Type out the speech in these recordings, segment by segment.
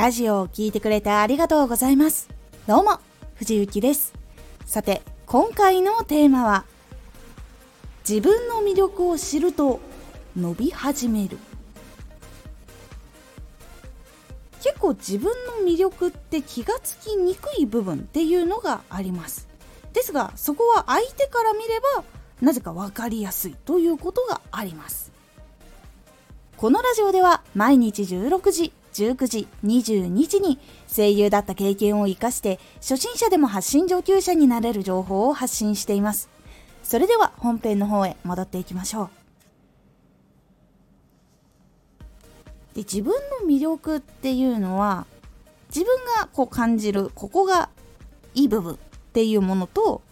ラジオを聴いてくれてありがとうございます。どうも、藤幸です。さて、今回のテーマは、自分の魅力を知ると伸び始める。結構自分の魅力って気がつきにくい部分っていうのがあります。ですが、そこは相手から見れば、なぜか分かりやすいということがあります。このラジオでは毎日16時、19時、22時に声優だった経験を活かして初心者でも発信上級者になれる情報を発信しています。それでは本編の方へ戻っていきましょう。で自分の魅力っていうのは自分がこう感じるここがいい部分っていうものと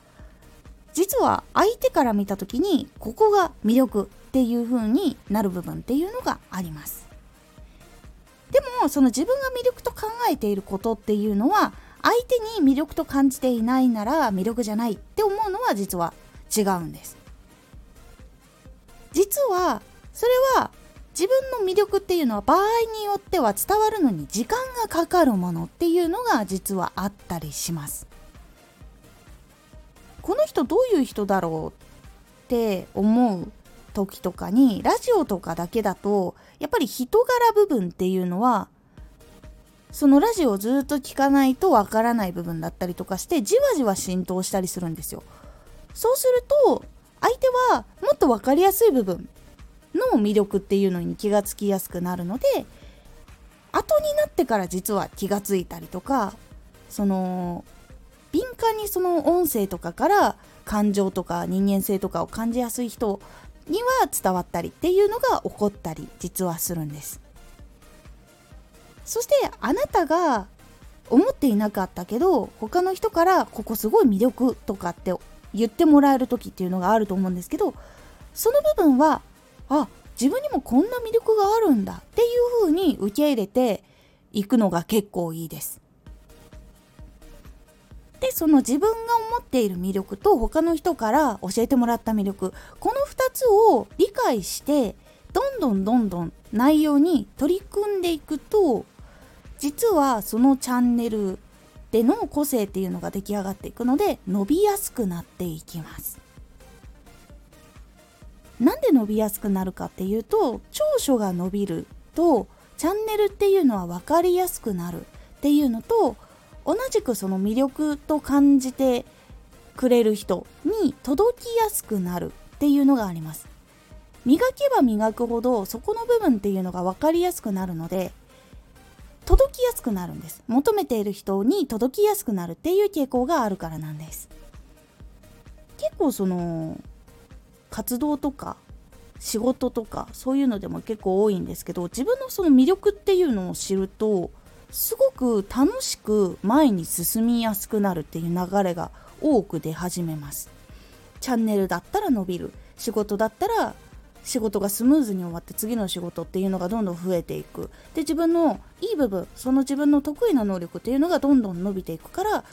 実は相手から見た時にここが魅力っていう風になる部分っていうのがありますでもその自分が魅力と考えていることっていうのは相手に魅力と感じていないなら魅力じゃないって思うのは実は違うんです。実はそれは自分の魅力っていうのは場合によっては伝わるのに時間がかかるものっていうのが実はあったりします。この人どういう人だろうって思う時とかにラジオとかだけだとやっぱり人柄部分っていうのはそのラジオをずっと聞かないとわからない部分だったりとかしてじわじわ浸透したりするんですよ。そうすると相手はもっと分かりやすい部分の魅力っていうのに気がつきやすくなるので後になってから実は気がついたりとかその敏感にその音声とかから感情とか人間性とかを感じやすい人には伝わったりっていうのが起こったり実はするんです。そしてあなたが思っていなかったけど他の人からここすごい魅力とかって言ってもらえる時っていうのがあると思うんですけどその部分はあ自分にもこんな魅力があるんだっていう風に受け入れていくのが結構いいです。でその自分が思っている魅力と他の人から教えてもらった魅力。この2つを理解してどんどんどんどん内容に取り組んでいくと実はそのチャンネルでの個性っていうのが出来上がっていくので伸びやすくなっていきます。なんで伸びやすくなるかっていうと長所が伸びるとチャンネルっていうのは分かりやすくなるっていうのと同じくその魅力と感じてくれる人に届きやすくなるっていうのがあります。磨けば磨くほどそこの部分っていうのが分かりやすくなるので届きやすくなるんです。求めている人に届きやすくなるっていう傾向があるからなんです。結構その活動とか仕事とかそういうのでも結構多いんですけど自分のその魅力っていうのを知るとすごく楽しく前に進みやすくなるっていう流れが多く出始めます。チャンネルだったら伸びる。仕事だったら仕事がスムーズに終わって次の仕事っていうのがどんどん増えていく。で自分のいい部分その自分の得意な能力っていうのがどんどん伸びていくから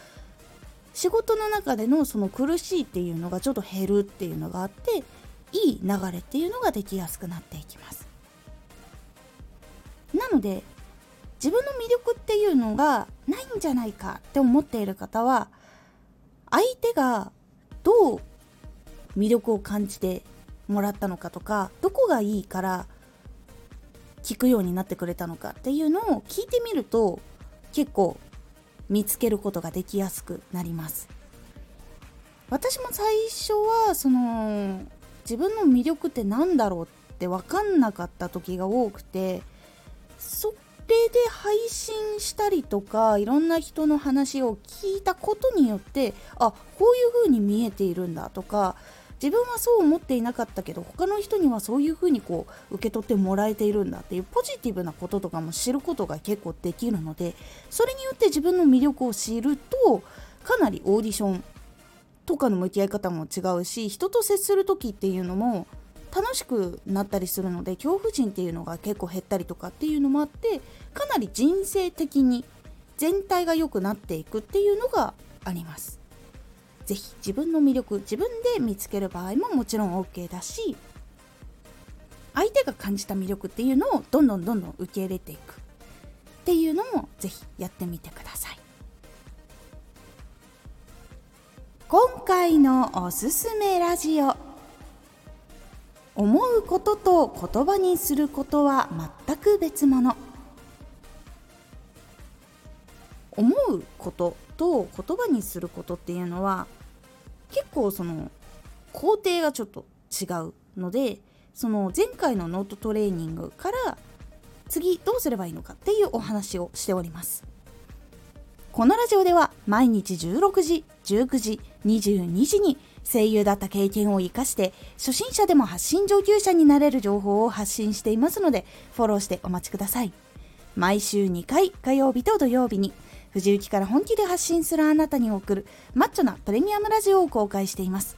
仕事の中でのその苦しいっていうのがちょっと減るっていうのがあっていい流れっていうのができやすくなっていきます。なので自分の魅力っていうのがないんじゃないかって思っている方は相手がどう魅力を感じてもらったのかとかどこがいいから聞くようになってくれたのかっていうのを聞いてみると結構見つけることができやすくなります。私も最初はその自分の魅力って何だろうって分かんなかった時が多くてそれで配信したりとかいろんな人の話を聞いたことによってあこういう風に見えているんだとか自分はそう思っていなかったけど他の人にはそういう風にこう受け取ってもらえているんだっていうポジティブなこととかも知ることが結構できるのでそれによって自分の魅力を知るとかなりオーディションとかの向き合い方も違うし人と接する時っていうのも楽しくなったりするので恐怖心っていうのが結構減ったりとかっていうのもあってかなり人生的に全体が良くなっていくっていうのがあります。ぜひ自分の魅力自分で見つける場合ももちろん OK だし相手が感じた魅力っていうのをどんどんどんどん受け入れていく。っていうのもぜひやってみてください。今回のおすすめラジオ。思うことと言葉にすることは全く別物。思うことと言葉にすることっていうのは結構その工程がちょっと違うのでその前回のノートトレーニングから次どうすればいいのかっていうお話をしております。このラジオでは毎日16時19時22時に声優だった経験を活かして初心者でも発信上級者になれる情報を発信していますのでフォローしてお待ちください。毎週2回火曜日と土曜日に藤雪から本気で発信するあなたに送るマッチョなプレミアムラジオを公開しています。